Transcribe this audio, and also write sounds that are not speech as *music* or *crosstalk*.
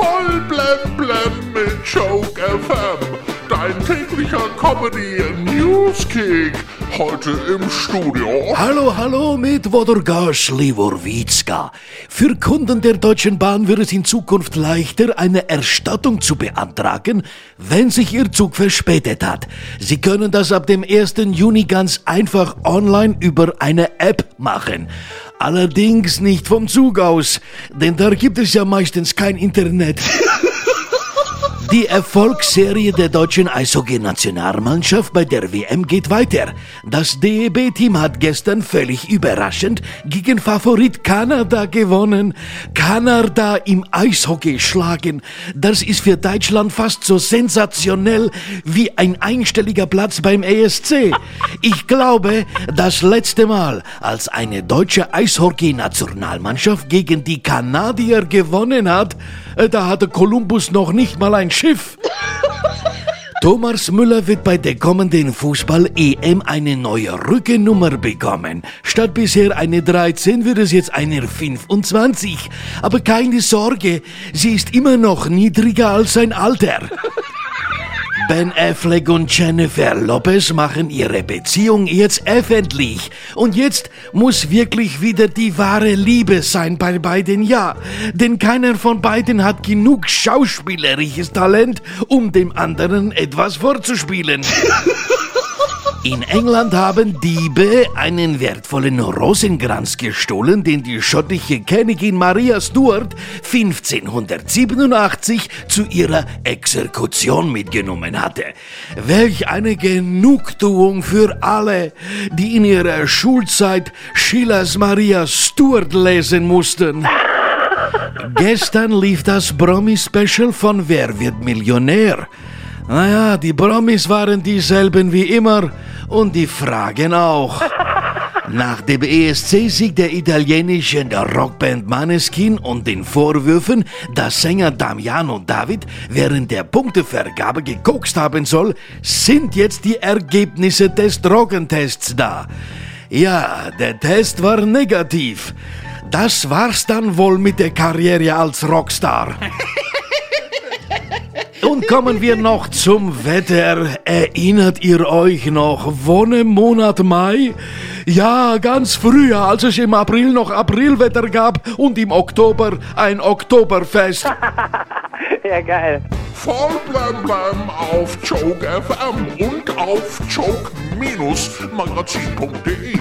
Voll blem blem mit Joke FM. Dein täglicher Comedy Newskick. Heute im Studio. Hallo, hallo mit Wodorga Schliworwitska. Für Kunden der Deutschen Bahn wird es in Zukunft leichter, eine Erstattung zu beantragen, wenn sich Ihr Zug verspätet hat. Sie können das ab dem 1. Juni ganz einfach online über eine App machen. Allerdings nicht vom Zug aus, denn da gibt es ja meistens kein Internet. *laughs* Die Erfolgsserie der deutschen Eishockey-Nationalmannschaft bei der WM geht weiter. Das DEB-Team hat gestern völlig überraschend gegen Favorit Kanada gewonnen. Kanada im Eishockey schlagen, das ist für Deutschland fast so sensationell wie ein einstelliger Platz beim ESC. Ich glaube, das letzte Mal, als eine deutsche Eishockey-Nationalmannschaft gegen die Kanadier gewonnen hat, da hatte Kolumbus noch nicht mal ein Schiff. *laughs* Thomas Müller wird bei der kommenden Fußball-EM eine neue Rückennummer bekommen. Statt bisher eine 13 wird es jetzt eine 25. Aber keine Sorge, sie ist immer noch niedriger als sein Alter. Ben Affleck und Jennifer Lopez machen ihre Beziehung jetzt öffentlich. Und jetzt muss wirklich wieder die wahre Liebe sein bei beiden, ja. Denn keiner von beiden hat genug schauspielerisches Talent, um dem anderen etwas vorzuspielen. *laughs* In England haben Diebe einen wertvollen Rosenkranz gestohlen, den die schottische Königin Maria Stuart 1587 zu ihrer Exekution mitgenommen hatte. Welch eine Genugtuung für alle, die in ihrer Schulzeit Schillers Maria Stuart lesen mussten. Gestern lief das Promi-Special von Wer wird Millionär? Naja, die Promis waren dieselben wie immer und die Fragen auch. *laughs* Nach dem ESC-Sieg der italienischen Rockband Maneskin und den Vorwürfen, dass Sänger Damiano David während der Punktevergabe gekokst haben soll, sind jetzt die Ergebnisse des Drogentests da. Ja, der Test war negativ. Das war's dann wohl mit der Karriere als Rockstar. *laughs* Kommen wir noch zum Wetter. Erinnert ihr euch noch, Wonne Monat Mai? Ja, ganz früher, als es im April noch Aprilwetter gab und im Oktober ein Oktoberfest. *laughs* ja, geil. Voll blem blem auf Joke FM und auf joke-magazin.de. *laughs*